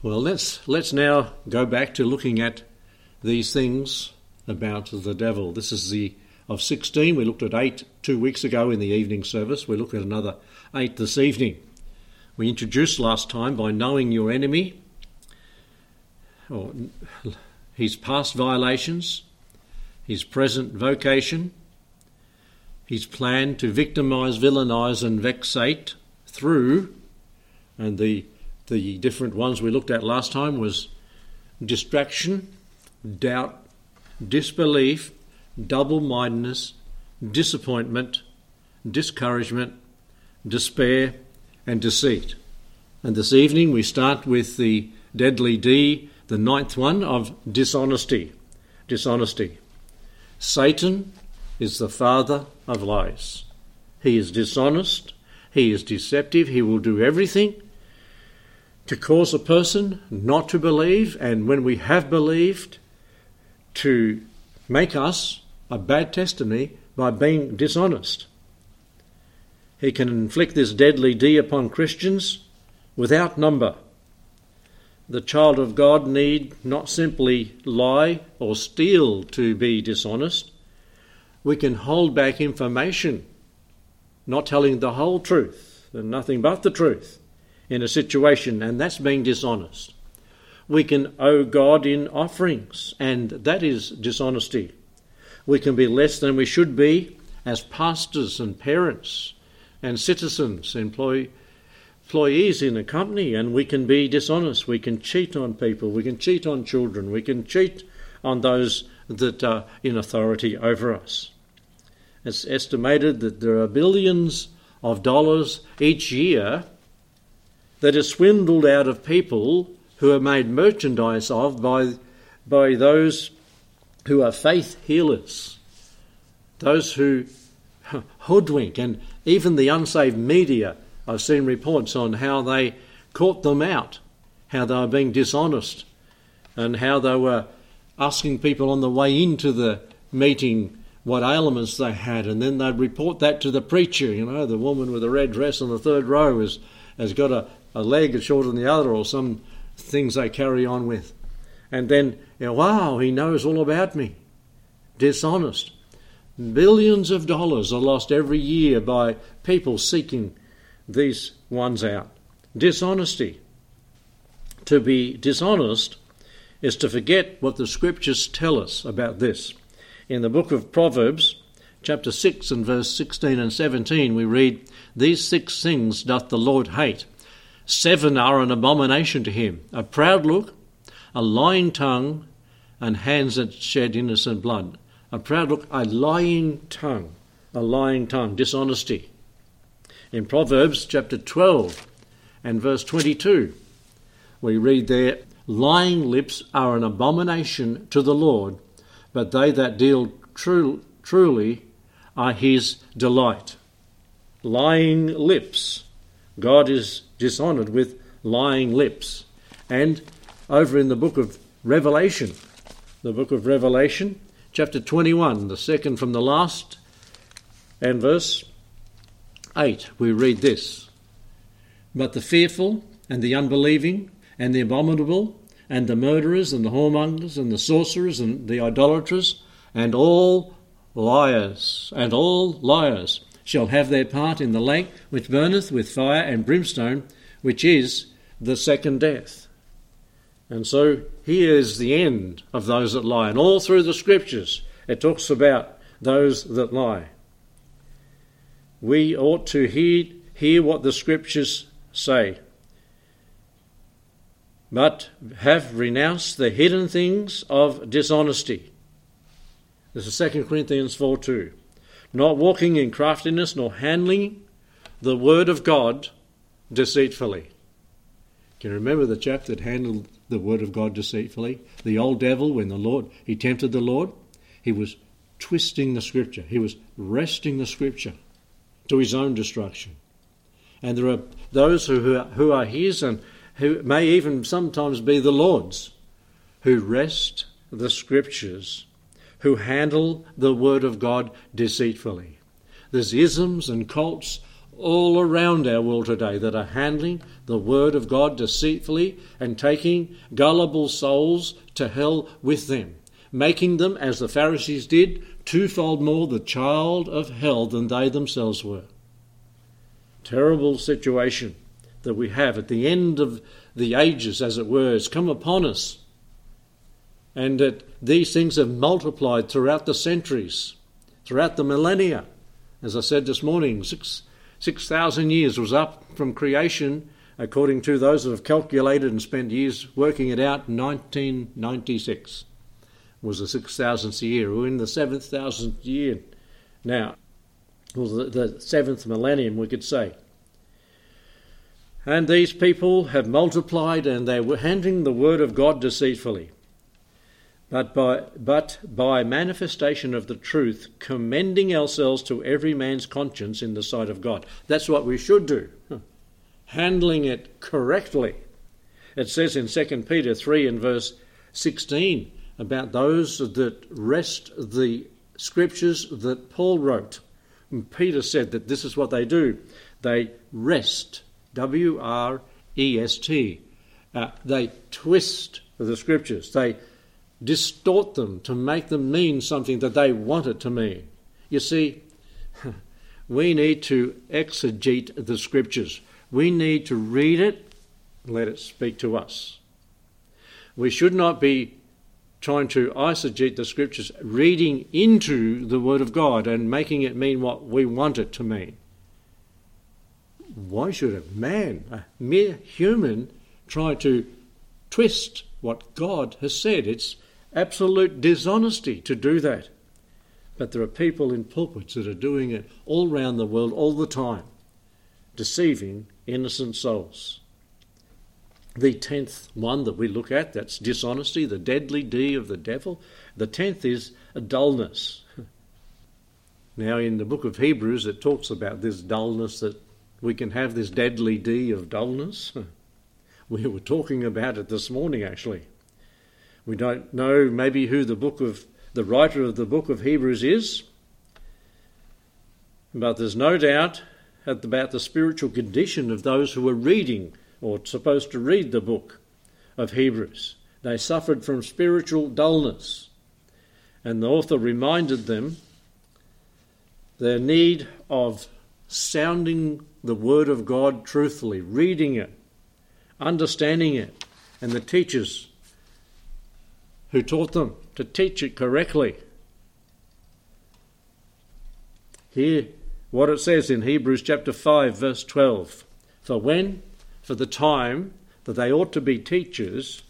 Well, let's let's now go back to looking at these things about the devil. This is the of 16. We looked at 8 two weeks ago in the evening service. We look at another 8 this evening. We introduced last time by knowing your enemy, or his past violations, his present vocation, his plan to victimise, villainise, and vexate through, and the the different ones we looked at last time was distraction, doubt, disbelief, double mindedness, disappointment, discouragement, despair, and deceit. And this evening we start with the deadly D, the ninth one of dishonesty. Dishonesty. Satan is the father of lies. He is dishonest, he is deceptive, he will do everything to cause a person not to believe, and when we have believed, to make us a bad testimony by being dishonest. He can inflict this deadly D upon Christians without number. The child of God need not simply lie or steal to be dishonest. We can hold back information, not telling the whole truth and nothing but the truth in a situation, and that's being dishonest. We can owe God in offerings, and that is dishonesty. We can be less than we should be as pastors and parents and citizens, employ, employees in a company, and we can be dishonest. We can cheat on people. We can cheat on children. We can cheat on those that are in authority over us. It's estimated that there are billions of dollars each year that are swindled out of people who are made merchandise of by, by those who are faith healers, those who hoodwink, and even the unsaved media. I've seen reports on how they caught them out, how they were being dishonest, and how they were asking people on the way into the meeting what ailments they had, and then they'd report that to the preacher. You know, the woman with the red dress on the third row has, has got a, a leg that's shorter than the other, or some things they carry on with. And then, you know, wow, he knows all about me. Dishonest. Billions of dollars are lost every year by people seeking these ones out. Dishonesty. To be dishonest is to forget what the scriptures tell us about this. In the book of Proverbs, chapter 6 and verse 16 and 17, we read, These six things doth the Lord hate Seven are an abomination to him a proud look, a lying tongue, and hands that shed innocent blood. A proud look, a lying tongue, a lying tongue, dishonesty. In Proverbs chapter 12 and verse 22, we read there, Lying lips are an abomination to the Lord, but they that deal true, truly are his delight. Lying lips. God is dishonoured with lying lips. And over in the book of Revelation, the book of Revelation, chapter 21, the second from the last, and verse 8, we read this But the fearful, and the unbelieving, and the abominable, and the murderers, and the whoremongers, and the sorcerers, and the idolaters, and all liars, and all liars shall have their part in the lake which burneth with fire and brimstone, which is the second death. And so here is the end of those that lie. And all through the scriptures, it talks about those that lie. We ought to hear, hear what the scriptures say, but have renounced the hidden things of dishonesty. This is 2 Corinthians 4 2 not walking in craftiness, nor handling the word of God deceitfully. Can you remember the chap that handled the word of God deceitfully? The old devil, when the Lord, he tempted the Lord, he was twisting the scripture, he was wresting the scripture to his own destruction. And there are those who, who are his and who may even sometimes be the Lord's, who wrest the scriptures who handle the Word of God deceitfully. There's isms and cults all around our world today that are handling the Word of God deceitfully and taking gullible souls to hell with them, making them, as the Pharisees did, twofold more the child of hell than they themselves were. Terrible situation that we have at the end of the ages, as it were, has come upon us. And that these things have multiplied throughout the centuries, throughout the millennia. As I said this morning, six 6,000 years was up from creation, according to those that have calculated and spent years working it out. 1996 was the 6,000th year. We're in the 7,000th year now, or the, the seventh millennium, we could say. And these people have multiplied and they were handling the word of God deceitfully but by, but by manifestation of the truth, commending ourselves to every man's conscience in the sight of God. That's what we should do, handling it correctly. It says in 2 Peter 3 and verse 16 about those that wrest the scriptures that Paul wrote. And Peter said that this is what they do they wrest, W R E S T. Uh, they twist the scriptures. They distort them to make them mean something that they want it to mean. You see, we need to exegete the scriptures. We need to read it, let it speak to us. We should not be trying to eisegete the scriptures, reading into the Word of God and making it mean what we want it to mean. Why should a man, a mere human, try to twist what God has said? It's absolute dishonesty to do that. But there are people in pulpits that are doing it all around the world all the time, deceiving innocent souls. The tenth one that we look at, that's dishonesty, the deadly D of the devil. The tenth is a dullness. Now, in the book of Hebrews, it talks about this dullness that we can have this deadly D of dullness. We were talking about it this morning, actually. We don't know maybe who the book of the writer of the book of Hebrews is, but there's no doubt about the spiritual condition of those who were reading or supposed to read the book of Hebrews. They suffered from spiritual dullness, and the author reminded them their need of sounding the Word of God truthfully, reading it, understanding it, and the teachers who taught them to teach it correctly. Hear what it says in Hebrews chapter 5, verse 12. For when, for the time that they ought to be teachers,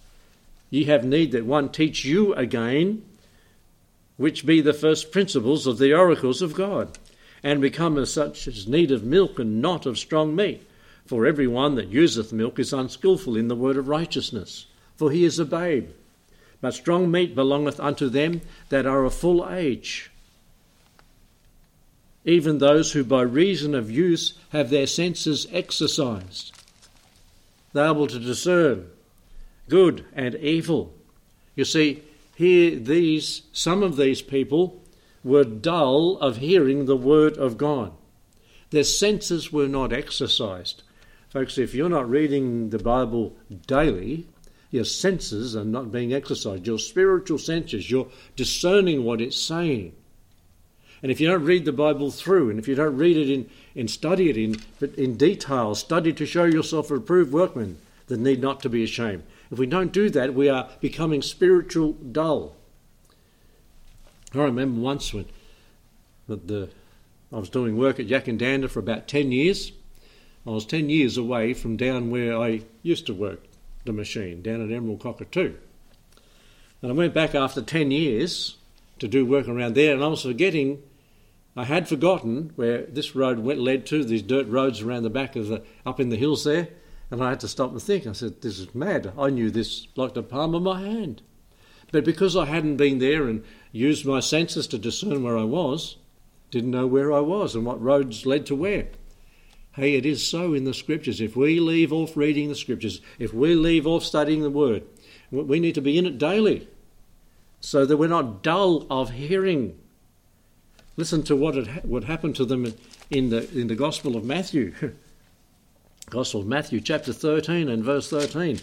ye have need that one teach you again, which be the first principles of the oracles of God, and become as such as need of milk and not of strong meat. For every one that useth milk is unskilful in the word of righteousness, for he is a babe. But strong meat belongeth unto them that are of full age, even those who by reason of use have their senses exercised. They're able to discern good and evil. You see, here these some of these people were dull of hearing the word of God. Their senses were not exercised. Folks, if you're not reading the Bible daily, your senses are not being exercised. Your spiritual senses, you're discerning what it's saying. And if you don't read the Bible through, and if you don't read it in, and study it in, but in detail, study to show yourself a approved workman that need not to be ashamed. If we don't do that, we are becoming spiritual dull. I remember once when the, I was doing work at Yackandandah for about 10 years. I was 10 years away from down where I used to work the machine down at Emerald Cockatoo. And I went back after 10 years to do work around there, and I was forgetting, I had forgotten where this road went, led to, these dirt roads around the back of the, up in the hills there, and I had to stop and think. I said, this is mad. I knew this like the palm of my hand. But because I hadn't been there and used my senses to discern where I was, didn't know where I was and what roads led to where. Hey, it is so in the scriptures. If we leave off reading the scriptures, if we leave off studying the word, we need to be in it daily so that we're not dull of hearing. Listen to what what happened to them in the, in the Gospel of Matthew. Gospel of Matthew, chapter 13 and verse 13.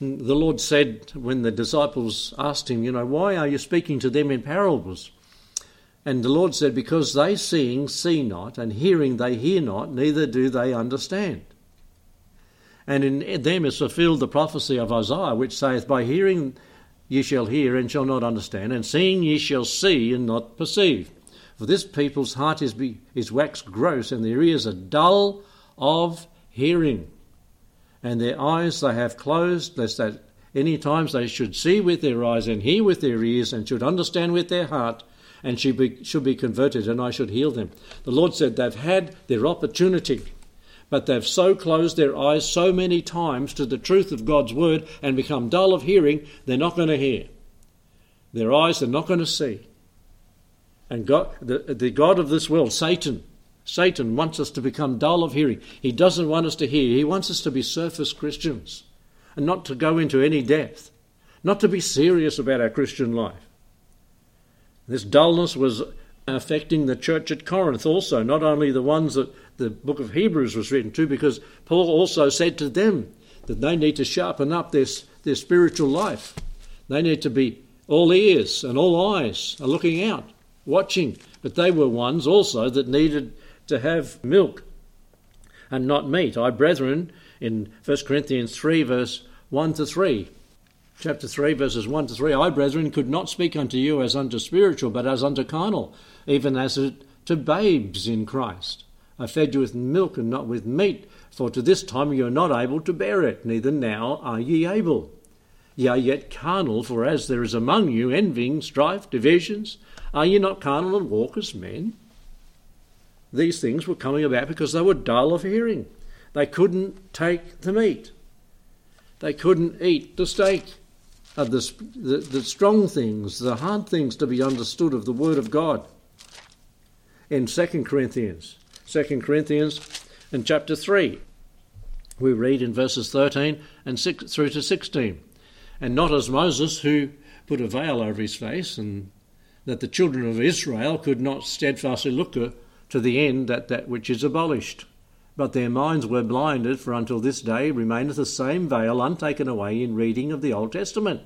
The Lord said when the disciples asked him, You know, why are you speaking to them in parables? And the Lord said, Because they seeing see not, and hearing they hear not, neither do they understand. And in them is fulfilled the prophecy of Isaiah, which saith, By hearing ye shall hear and shall not understand, and seeing ye shall see and not perceive. For this people's heart is, be, is waxed gross, and their ears are dull of hearing. And their eyes they have closed, lest that any times they should see with their eyes and hear with their ears, and should understand with their heart, and should be, should be converted, and I should heal them. The Lord said they've had their opportunity, but they've so closed their eyes so many times to the truth of God's word and become dull of hearing, they're not going to hear. Their eyes are not going to see. And God, the, the God of this world, Satan, Satan wants us to become dull of hearing. He doesn't want us to hear. He wants us to be surface Christians and not to go into any depth, not to be serious about our Christian life. This dullness was affecting the church at Corinth also, not only the ones that the book of Hebrews was written to, because Paul also said to them that they need to sharpen up their, their spiritual life. They need to be all ears and all eyes are looking out watching, but they were ones also that needed to have milk and not meat. I, brethren, in 1 Corinthians 3, verse 1 to 3, chapter 3, verses 1 to 3, I, brethren, could not speak unto you as unto spiritual, but as unto carnal, even as to babes in Christ. I fed you with milk and not with meat, for to this time you are not able to bear it, neither now are ye able. Ye are yet carnal, for as there is among you envying, strife, divisions, are ye not carnal and walk as men? These things were coming about because they were dull of hearing. They couldn't take the meat. They couldn't eat the steak of the, the, the strong things, the hard things to be understood of the Word of God. In 2 Corinthians, 2 Corinthians in chapter 3, we read in verses 13 and 6, through to 16. And not as Moses, who put a veil over his face and that the children of Israel could not steadfastly look to the end at that which is abolished. But their minds were blinded, for until this day remaineth the same veil untaken away in reading of the Old Testament,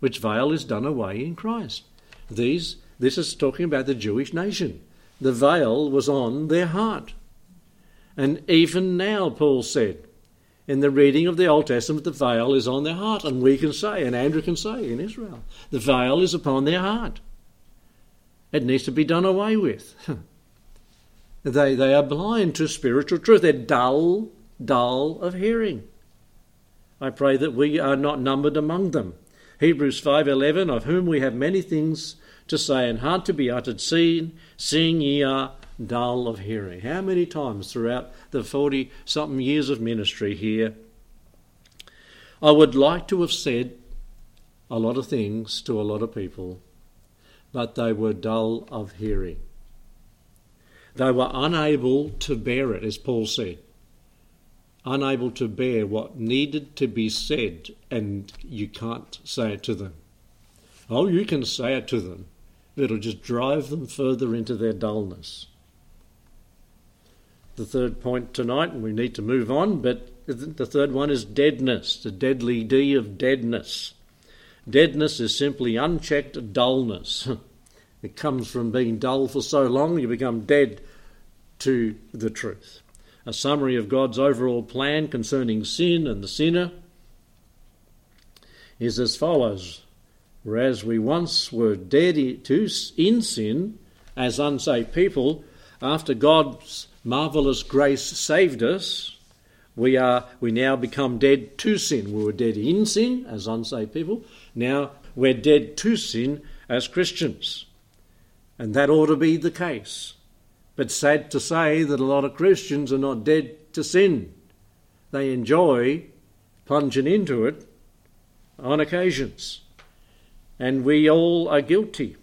which veil is done away in Christ. These, this is talking about the Jewish nation. The veil was on their heart. And even now, Paul said, in the reading of the Old Testament, the veil is on their heart. And we can say, and Andrew can say in Israel, the veil is upon their heart. It needs to be done away with. they, they are blind to spiritual truth. They're dull, dull of hearing. I pray that we are not numbered among them. Hebrews 5:11 of whom we have many things to say and hard to be uttered seeing seeing ye are dull of hearing. How many times throughout the 40 something years of ministry here I would like to have said a lot of things to a lot of people but they were dull of hearing. They were unable to bear it, as Paul said. Unable to bear what needed to be said, and you can't say it to them. Oh, you can say it to them, but it'll just drive them further into their dullness. The third point tonight, and we need to move on, but the third one is deadness, the deadly D of deadness. Deadness is simply unchecked dullness. it comes from being dull for so long you become dead to the truth. A summary of God's overall plan concerning sin and the sinner is as follows Whereas we once were dead to, in sin as unsaved people, after God's marvellous grace saved us, we are we now become dead to sin. We were dead in sin as unsaved people. Now we're dead to sin as Christians. And that ought to be the case. But sad to say that a lot of Christians are not dead to sin. They enjoy plunging into it on occasions. And we all are guilty.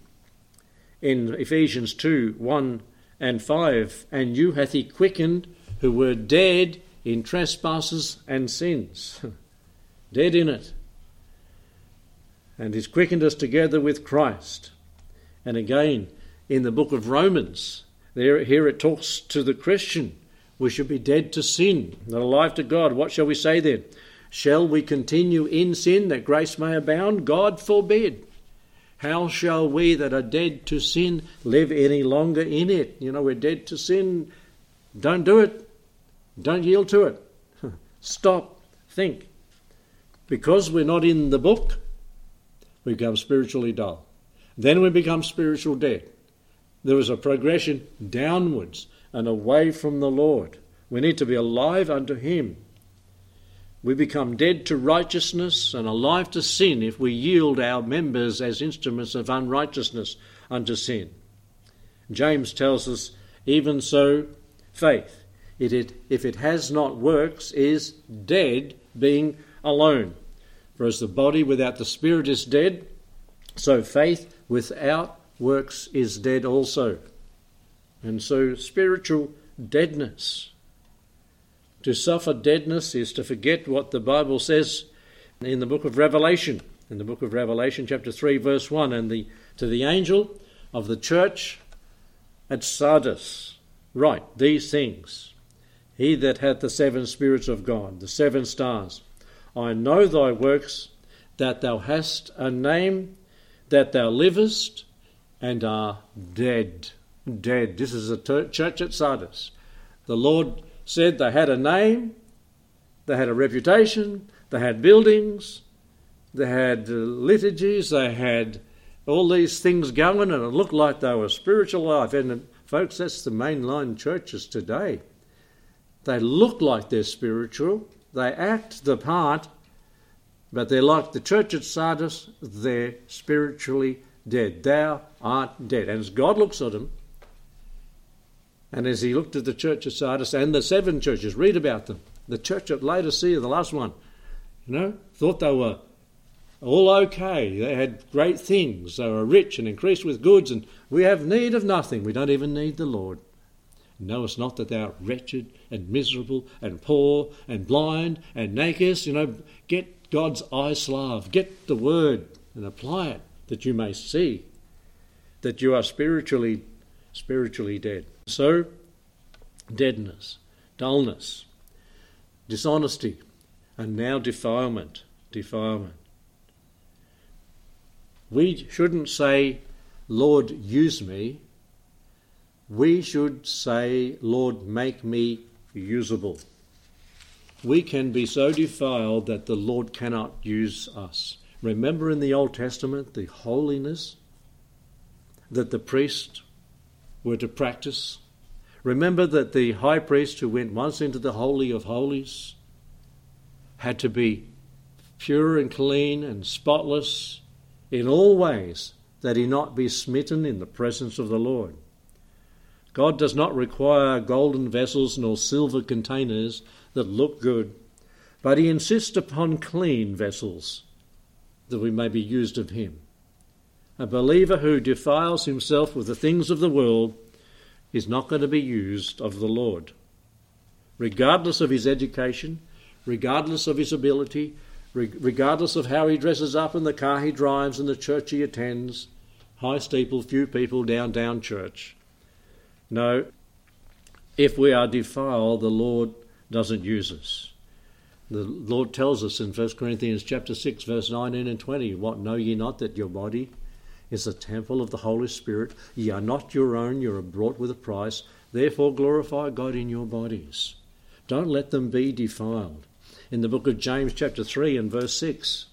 In Ephesians 2 1 and 5, and you hath he quickened who were dead in trespasses and sins. dead in it and he's quickened us together with Christ. And again, in the book of Romans. There, here it talks to the Christian. We should be dead to sin, not alive to God. What shall we say then? Shall we continue in sin that grace may abound? God forbid. How shall we that are dead to sin live any longer in it? You know, we're dead to sin. Don't do it. Don't yield to it. Stop. Think. Because we're not in the book, we become spiritually dull. Then we become spiritual dead. There is a progression downwards and away from the Lord. We need to be alive unto Him. We become dead to righteousness and alive to sin if we yield our members as instruments of unrighteousness unto sin. James tells us, even so, faith, it, if it has not works, is dead, being alone. For as the body without the spirit is dead, so faith without works is dead also. And so spiritual deadness. To suffer deadness is to forget what the Bible says in the book of Revelation. In the book of Revelation, chapter 3, verse 1, and the, to the angel of the church at Sardis, write these things. He that hath the seven spirits of God, the seven stars, I know thy works, that thou hast a name, that thou livest, and are dead. Dead. This is a church at Sardis. The Lord said they had a name, they had a reputation, they had buildings, they had uh, liturgies, they had all these things going, and it looked like they were spiritual life. And folks, that's the mainline churches today. They look like they're spiritual, they act the part, but they're like the church at Sardis, they're spiritually dead. Thou art dead. And as God looks at them, and as he looked at the church at Sardis and the seven churches, read about them. The church at Laodicea, the last one, you know, thought they were all okay. They had great things. They were rich and increased with goods, and we have need of nothing. We don't even need the Lord. Knowest not that thou art wretched and miserable and poor and blind and naked? You know, get God's eye salve, get the word and apply it that you may see that you are spiritually spiritually dead. So deadness, dullness, dishonesty, and now defilement, defilement. We shouldn't say, Lord, use me we should say, Lord, make me usable. We can be so defiled that the Lord cannot use us. Remember in the Old Testament the holiness that the priests were to practice? Remember that the high priest who went once into the Holy of Holies had to be pure and clean and spotless in all ways, that he not be smitten in the presence of the Lord. God does not require golden vessels nor silver containers that look good, but He insists upon clean vessels that we may be used of Him. A believer who defiles himself with the things of the world is not going to be used of the Lord. Regardless of his education, regardless of his ability, regardless of how he dresses up and the car he drives and the church he attends, high steeple, few people, down, down church. No, if we are defiled, the Lord doesn't use us. The Lord tells us in 1 Corinthians chapter 6 verse 19 and 20, what know ye not that your body is a temple of the Holy Spirit, ye are not your own, you are bought with a price, therefore glorify God in your bodies. Don't let them be defiled. In the book of James chapter 3 and verse 6,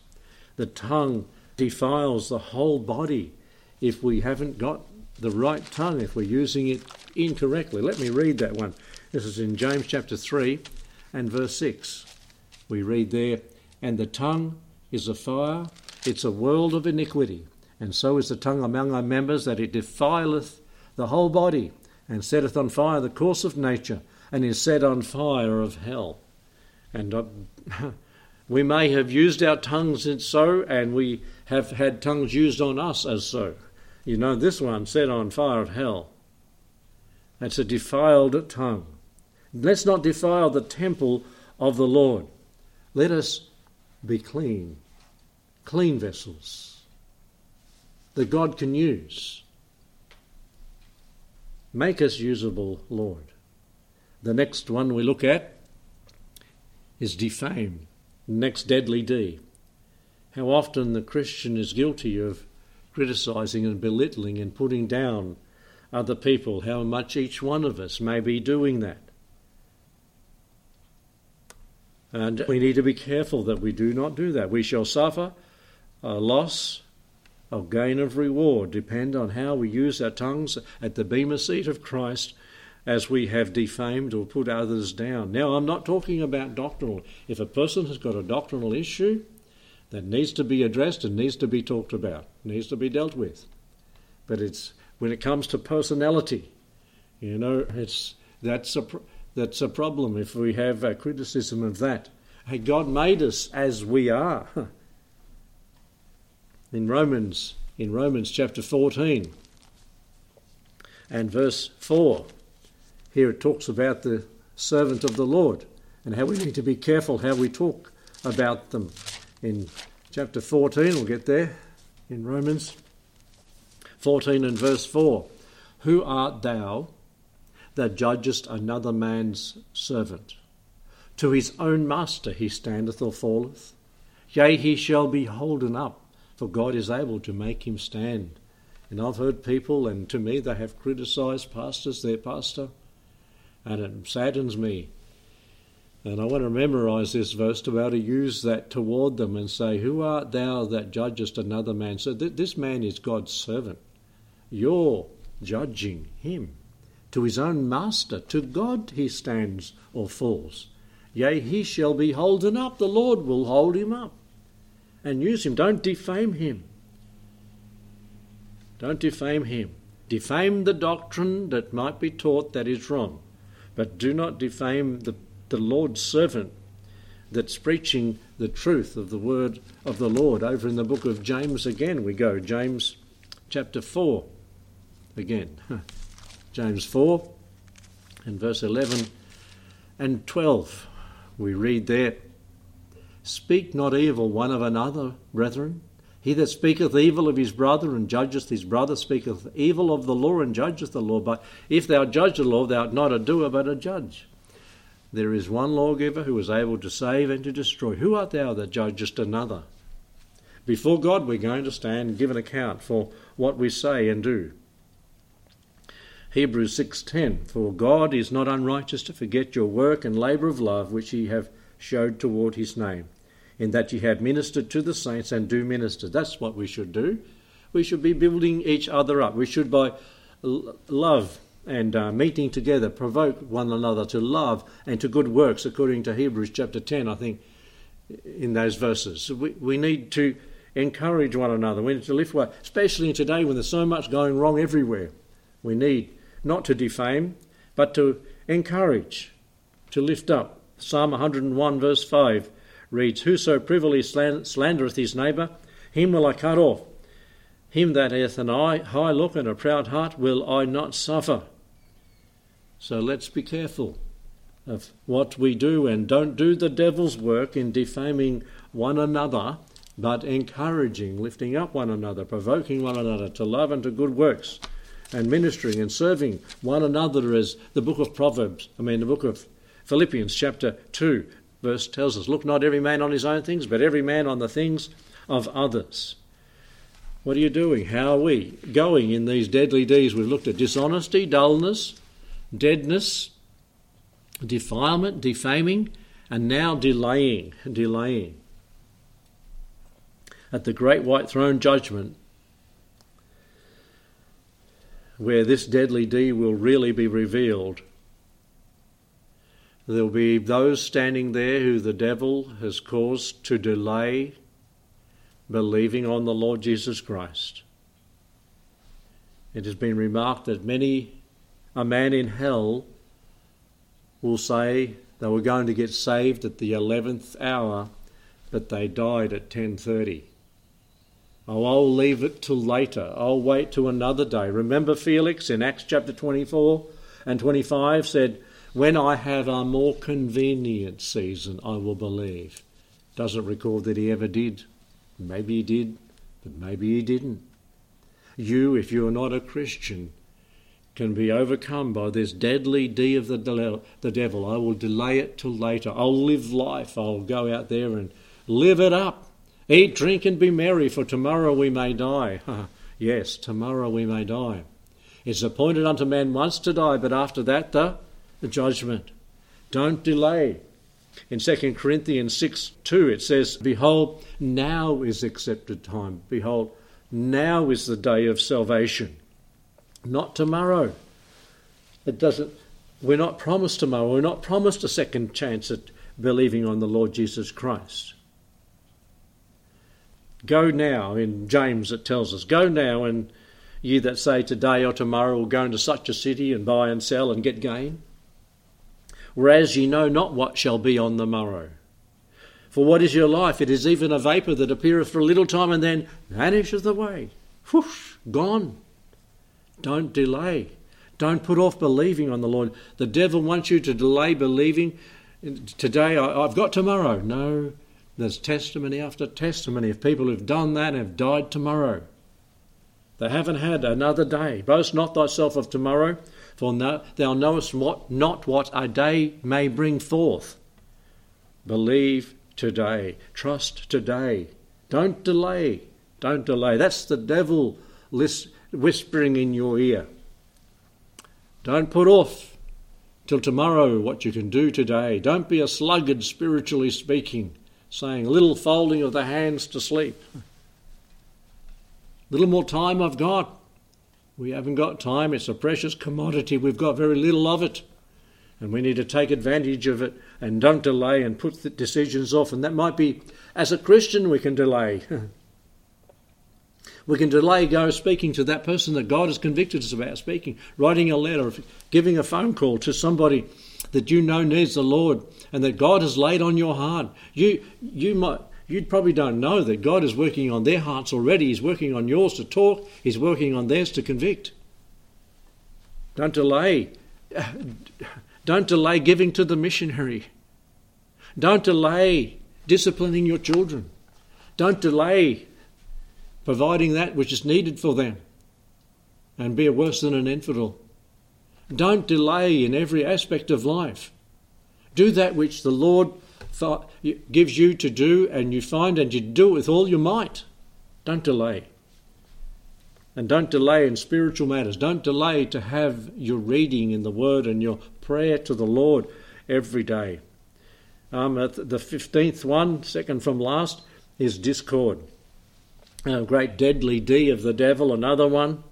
the tongue defiles the whole body if we haven't got the right tongue, if we're using it incorrectly. Let me read that one. This is in James chapter 3 and verse 6. We read there, And the tongue is a fire, it's a world of iniquity, and so is the tongue among our members, that it defileth the whole body, and setteth on fire the course of nature, and is set on fire of hell. And uh, we may have used our tongues so, and we have had tongues used on us as so. You know, this one set on fire of hell. That's a defiled tongue. Let's not defile the temple of the Lord. Let us be clean, clean vessels that God can use. Make us usable, Lord. The next one we look at is defame, next deadly D. How often the Christian is guilty of criticising and belittling and putting down other people, how much each one of us may be doing that. And we need to be careful that we do not do that. We shall suffer a loss of gain of reward, depend on how we use our tongues at the bema seat of Christ as we have defamed or put others down. Now, I'm not talking about doctrinal. If a person has got a doctrinal issue that needs to be addressed and needs to be talked about, needs to be dealt with, but it's when it comes to personality, you know, it's that's a that's a problem if we have a criticism of that. Hey, God made us as we are. In Romans, in Romans chapter 14 and verse 4, here it talks about the servant of the Lord and how we need to be careful how we talk about them. In chapter 14, we'll get there in Romans 14 and verse 4. Who art thou that judgest another man's servant? To his own master he standeth or falleth. Yea, he shall be holden up, for God is able to make him stand. And I've heard people, and to me they have criticised pastors, their pastor, and it saddens me. And I want to memorize this verse to be able to use that toward them and say, Who art thou that judgest another man? So th- this man is God's servant. You're judging him. To his own master, to God he stands or falls. Yea, he shall be holden up. The Lord will hold him up and use him. Don't defame him. Don't defame him. Defame the doctrine that might be taught that is wrong. But do not defame the, the Lord's servant that's preaching the truth of the word of the Lord. Over in the book of James again we go. James chapter 4 again. James 4 and verse 11 and 12. We read there, Speak not evil one of another, brethren. He that speaketh evil of his brother and judgeth his brother speaketh evil of the law and judgeth the law. But if thou judge the law, thou art not a doer but a judge. There is one lawgiver who is able to save and to destroy. Who art thou that judgest another? Before God, we're going to stand and give an account for what we say and do. Hebrews 6:10 For God is not unrighteous to forget your work and labour of love which ye have showed toward his name in that ye have ministered to the saints and do minister. That's what we should do. We should be building each other up. We should, by love and uh, meeting together, provoke one another to love and to good works, according to Hebrews chapter 10, I think, in those verses. We, we need to encourage one another. We need to lift one, especially today when there's so much going wrong everywhere. We need not to defame, but to encourage, to lift up. Psalm 101, verse 5 reads, Whoso privily slandereth his neighbour, him will I cut off. Him that hath an high look and a proud heart will I not suffer. So let's be careful of what we do and don't do the devil's work in defaming one another, but encouraging, lifting up one another, provoking one another to love and to good works, and ministering and serving one another as the book of Proverbs, I mean, the book of Philippians, chapter 2, verse tells us look not every man on his own things, but every man on the things of others. What are you doing? How are we going in these deadly deeds? We've looked at dishonesty, dullness, deadness, defilement, defaming, and now delaying, delaying. At the great white throne judgment, where this deadly deed will really be revealed, There'll be those standing there who the devil has caused to delay believing on the Lord Jesus Christ. It has been remarked that many a man in hell will say they were going to get saved at the 11th hour, but they died at 10:30. Oh, I'll leave it till later. I'll wait till another day. Remember Felix in Acts chapter 24 and 25 said, when I have a more convenient season, I will believe. Doesn't record that he ever did. Maybe he did, but maybe he didn't. You, if you're not a Christian, can be overcome by this deadly D of the, the devil. I will delay it till later. I'll live life. I'll go out there and live it up. Eat, drink, and be merry, for tomorrow we may die. yes, tomorrow we may die. It's appointed unto man once to die, but after that, the, the judgment. Don't delay. In 2 Corinthians 6 2, it says, Behold, now is accepted time. Behold, now is the day of salvation not tomorrow. It doesn't. We're not promised tomorrow. We're not promised a second chance at believing on the Lord Jesus Christ. Go now, in James it tells us, go now and ye that say today or tomorrow will go into such a city and buy and sell and get gain. Whereas ye know not what shall be on the morrow. For what is your life? It is even a vapour that appeareth for a little time and then vanisheth away. Whoosh, gone. Don't delay. Don't put off believing on the Lord. The devil wants you to delay believing. Today, I've got tomorrow. No, there's testimony after testimony of people who've done that and have died tomorrow. They haven't had another day. Boast not thyself of tomorrow, for thou knowest what, not what a day may bring forth. Believe today. Trust today. Don't delay. Don't delay. That's the devil whispering in your ear. Don't put off till tomorrow what you can do today. Don't be a sluggard, spiritually speaking, saying, a little folding of the hands to sleep. Little more time I've got. We haven't got time. It's a precious commodity. We've got very little of it. And we need to take advantage of it and don't delay and put the decisions off. And that might be, as a Christian, we can delay. We can delay go speaking to that person that God has convicted us about speaking, writing a letter, giving a phone call to somebody that you know needs the Lord and that God has laid on your heart. You you might you probably don't know that God is working on their hearts already. He's working on yours to talk, He's working on theirs to convict. Don't delay. Don't delay giving to the missionary. Don't delay disciplining your children. Don't delay providing that which is needed for them, and be worse than an infidel. Don't delay in every aspect of life. Do that which the Lord gives you to do, and you find, and you do it with all your might. Don't delay. And don't delay in spiritual matters. Don't delay to have your reading in the Word and your prayer to the Lord every day. Um, the 15th one, second from last, is discord a great deadly D of the devil, another one.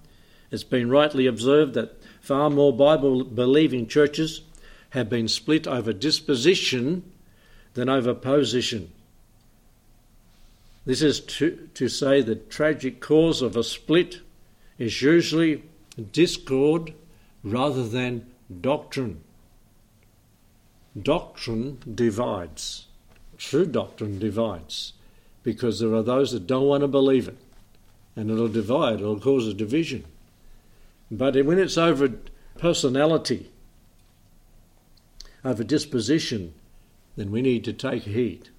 It's been rightly observed that far more Bible believing churches have been split over disposition than over position. This is to, to say the tragic cause of a split is usually discord rather than doctrine. Doctrine divides. True doctrine divides because there are those that don't want to believe it. And it'll divide, it'll cause a division. But when it's over personality, over disposition, then we need to take heed.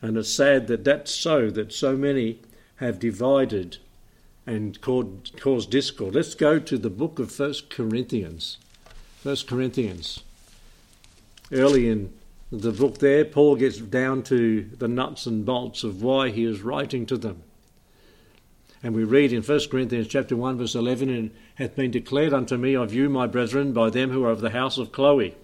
And it's sad that that's so, that so many have divided and caused discord. Let's go to the book of First Corinthians. First Corinthians. Early in the book there, Paul gets down to the nuts and bolts of why he is writing to them. And we read in 1 Corinthians chapter 1 verse 11, and hath been declared unto me of you, my brethren, by them who are of the house of Chloe.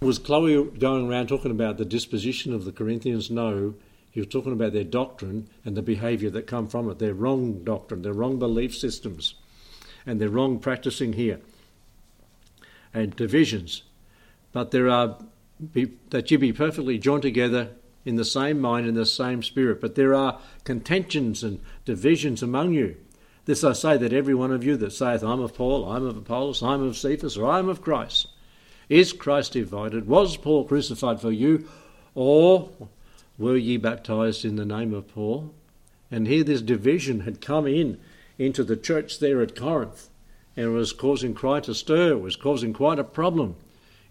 Was Chloe going around talking about the disposition of the Corinthians? No. He was talking about their doctrine and the behaviour that come from it, their wrong doctrine, their wrong belief systems, and their wrong practicing here, and divisions. But there are be, that you be perfectly joined together in the same mind and the same spirit. But there are contentions and divisions among you. This I say that every one of you that saith, I'm of Paul, I'm of Apollos, I'm of Cephas, or I'm of Christ, is Christ divided? Was Paul crucified for you? Or were ye baptized in the name of Paul? And here this division had come in into the church there at Corinth and was causing quite a stir, was causing quite a problem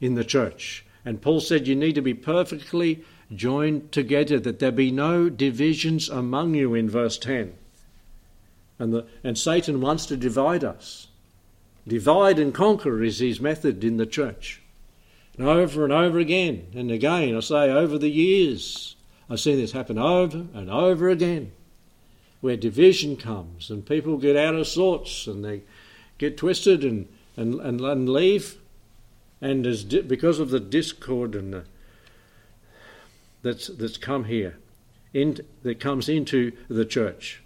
in the church. And Paul said, You need to be perfectly joined together, that there be no divisions among you in verse 10. And, the, and Satan wants to divide us. Divide and conquer is his method in the church. And over and over again and again, I say over the years, I've seen this happen over and over again, where division comes and people get out of sorts and they get twisted and, and, and, and leave. And as di- because of the discord and the, that's, that's come here, in, that comes into the church.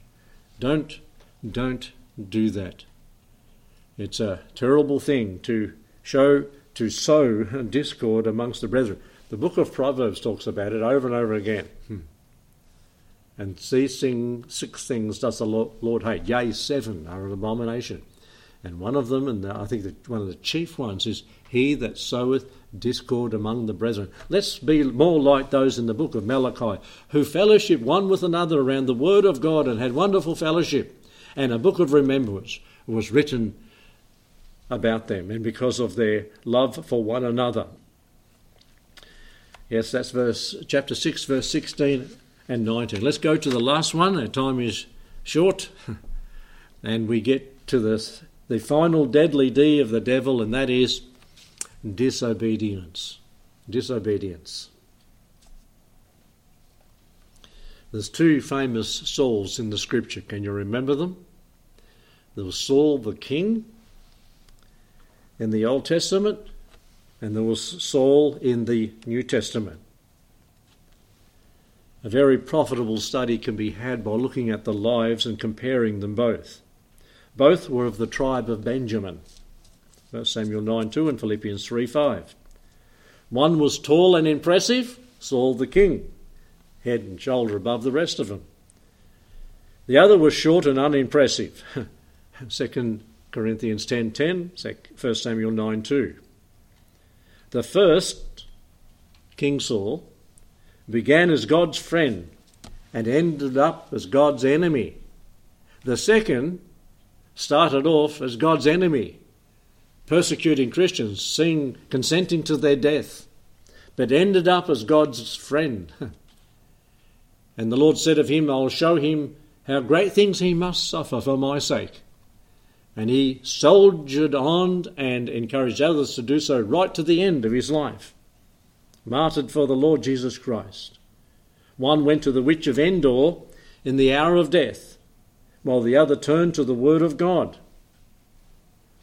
Don't, don't do that. It's a terrible thing to show, to sow discord amongst the brethren. The book of Proverbs talks about it over and over again. Hmm. And these six things does the Lord hate. Yea, seven are an abomination. And one of them, and I think that one of the chief ones, is he that soweth discord among the brethren. Let's be more like those in the book of Malachi, who fellowship one with another around the word of God and had wonderful fellowship. And a book of remembrance was written about them and because of their love for one another. Yes, that's verse chapter 6, verse 16 and 19. Let's go to the last one. Our time is short. and we get to the, the final deadly D of the devil, and that is disobedience. Disobedience. There's two famous Sauls in the scripture. Can you remember them? There was Saul the king in the Old Testament, and there was Saul in the New Testament. A very profitable study can be had by looking at the lives and comparing them both. Both were of the tribe of Benjamin. 1 Samuel 9 2 and Philippians 3 5. One was tall and impressive, Saul the king, head and shoulder above the rest of them. The other was short and unimpressive. 2 Corinthians 10 10, 1 Samuel 9 2. The first, King Saul, began as God's friend and ended up as God's enemy. The second started off as God's enemy, persecuting Christians, seeing, consenting to their death, but ended up as God's friend. and the Lord said of him, I'll show him how great things he must suffer for my sake. And he soldiered on and encouraged others to do so right to the end of his life martyred for the Lord Jesus Christ. One went to the witch of Endor in the hour of death, while the other turned to the Word of God.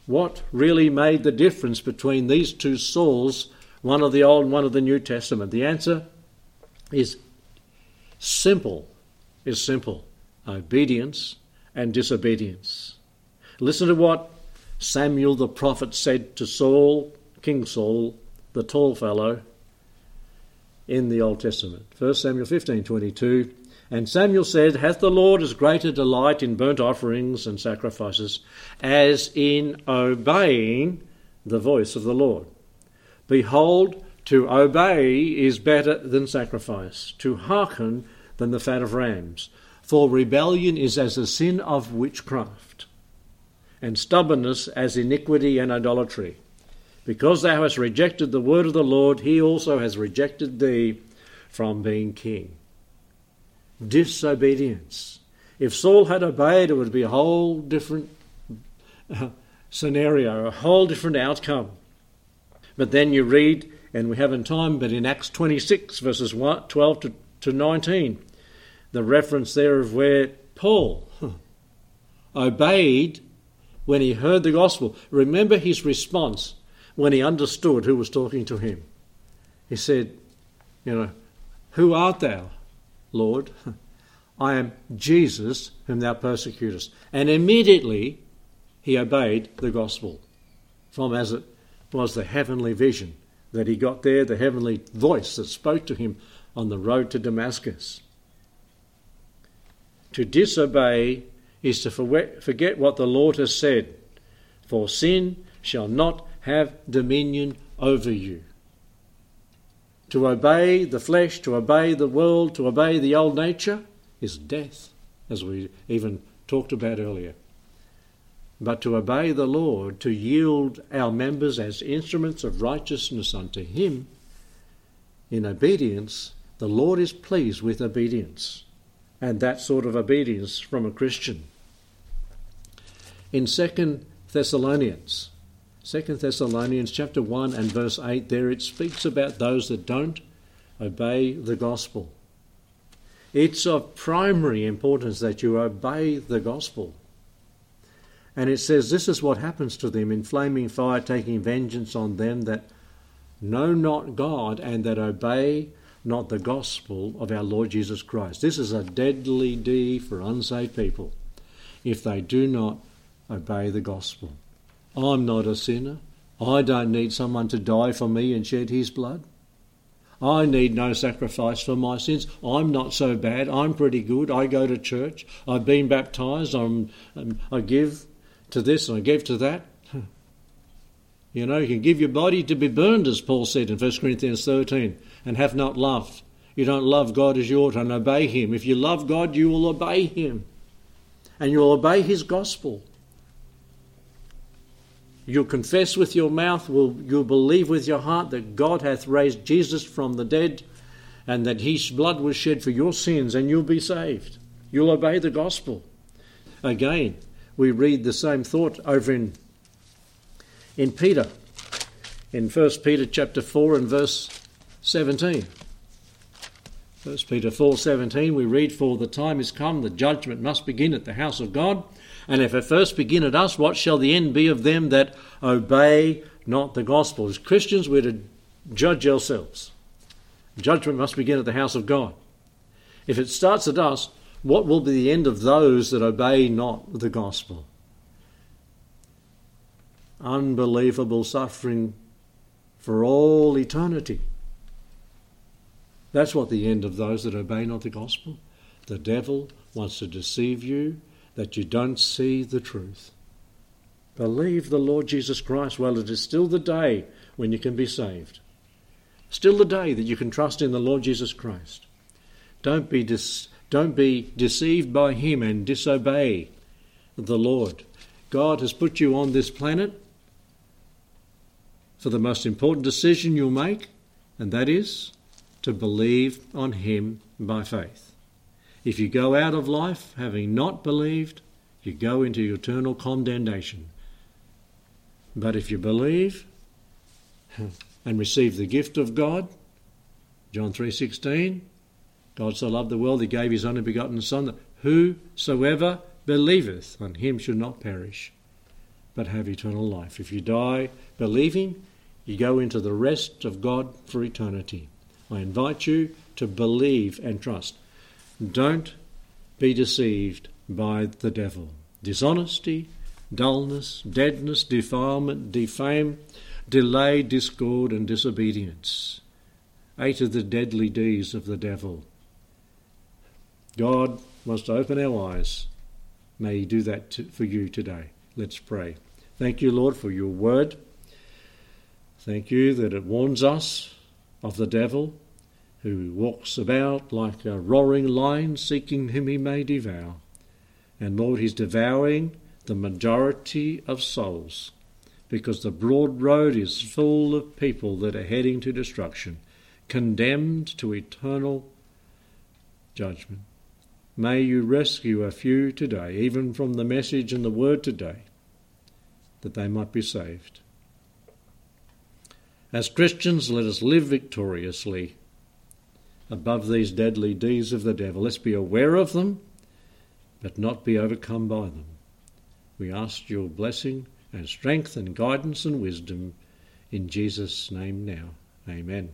What really made the difference between these two Sauls, one of the Old and one of the New Testament? The answer is simple, is simple obedience and disobedience. Listen to what Samuel the prophet said to Saul, King Saul, the tall fellow, in the Old Testament. 1 Samuel 15:22 And Samuel said, Hath the Lord as great a delight in burnt offerings and sacrifices as in obeying the voice of the Lord? Behold, to obey is better than sacrifice, to hearken than the fat of rams. For rebellion is as the sin of witchcraft, and stubbornness as iniquity and idolatry. Because thou hast rejected the word of the Lord, he also has rejected thee from being king. Disobedience. If Saul had obeyed, it would be a whole different uh, scenario, a whole different outcome. But then you read, and we haven't time, but in Acts 26, verses 12 to, to 19, the reference there of where Paul obeyed when he heard the gospel. Remember his response when he understood who was talking to him. He said, You know, who art thou, Lord? I am Jesus whom thou persecutest. And immediately he obeyed the gospel from as it was the heavenly vision that he got there, the heavenly voice that spoke to him on the road to Damascus. To disobey is to forget what the Lord has said, for sin shall not have dominion over you. To obey the flesh, to obey the world, to obey the old nature is death, as we even talked about earlier. But to obey the Lord, to yield our members as instruments of righteousness unto Him, in obedience, the Lord is pleased with obedience, and that sort of obedience from a Christian. In 2 Thessalonians. 2 Thessalonians chapter 1 and verse 8 there it speaks about those that don't obey the gospel. It's of primary importance that you obey the gospel. And it says this is what happens to them in flaming fire, taking vengeance on them that know not God and that obey not the gospel of our Lord Jesus Christ. This is a deadly deed for unsaved people if they do not obey the gospel. I'm not a sinner. I don't need someone to die for me and shed his blood. I need no sacrifice for my sins. I'm not so bad. I'm pretty good. I go to church. I've been baptized. I'm, um, I give to this and I give to that. You know, you can give your body to be burned, as Paul said in 1 Corinthians 13, and have not loved. You don't love God as you ought and obey Him. If you love God, you will obey Him. And you'll obey His gospel. You'll confess with your mouth, will you'll believe with your heart that God hath raised Jesus from the dead and that his blood was shed for your sins, and you'll be saved. You'll obey the gospel. Again, we read the same thought over in in Peter, in 1 Peter chapter 4 and verse 17. 1 Peter 4:17 we read for the time is come the judgment must begin at the house of God and if it first begin at us what shall the end be of them that obey not the gospel? As Christians we're to judge ourselves. Judgment must begin at the house of God. If it starts at us what will be the end of those that obey not the gospel? Unbelievable suffering for all eternity. That's what the end of those that obey not the gospel. The devil wants to deceive you that you don't see the truth. Believe the Lord Jesus Christ while it is still the day when you can be saved. Still the day that you can trust in the Lord Jesus Christ. Don't be, dis- don't be deceived by him and disobey the Lord. God has put you on this planet for the most important decision you'll make, and that is to believe on Him by faith. If you go out of life having not believed, you go into eternal condemnation. But if you believe and receive the gift of God, John 3:16, God so loved the world he gave his only begotten son that whosoever believeth on him should not perish but have eternal life. If you die believing, you go into the rest of God for eternity. I invite you to believe and trust. Don't be deceived by the devil. Dishonesty, dullness, deadness, defilement, defame, delay, discord, and disobedience. Eight of the deadly deeds of the devil. God to open our eyes. May He do that to, for you today. Let's pray. Thank you, Lord, for your word. Thank you that it warns us of the devil who walks about like a roaring lion seeking whom he may devour. And Lord, he's devouring the majority of souls because the broad road is full of people that are heading to destruction, condemned to eternal judgment. May you rescue a few today, even from the message and the word today that they might be saved. As Christians, let us live victoriously above these deadly deeds of the devil. Let's be aware of them, but not be overcome by them. We ask your blessing and strength and guidance and wisdom in Jesus' name now. Amen.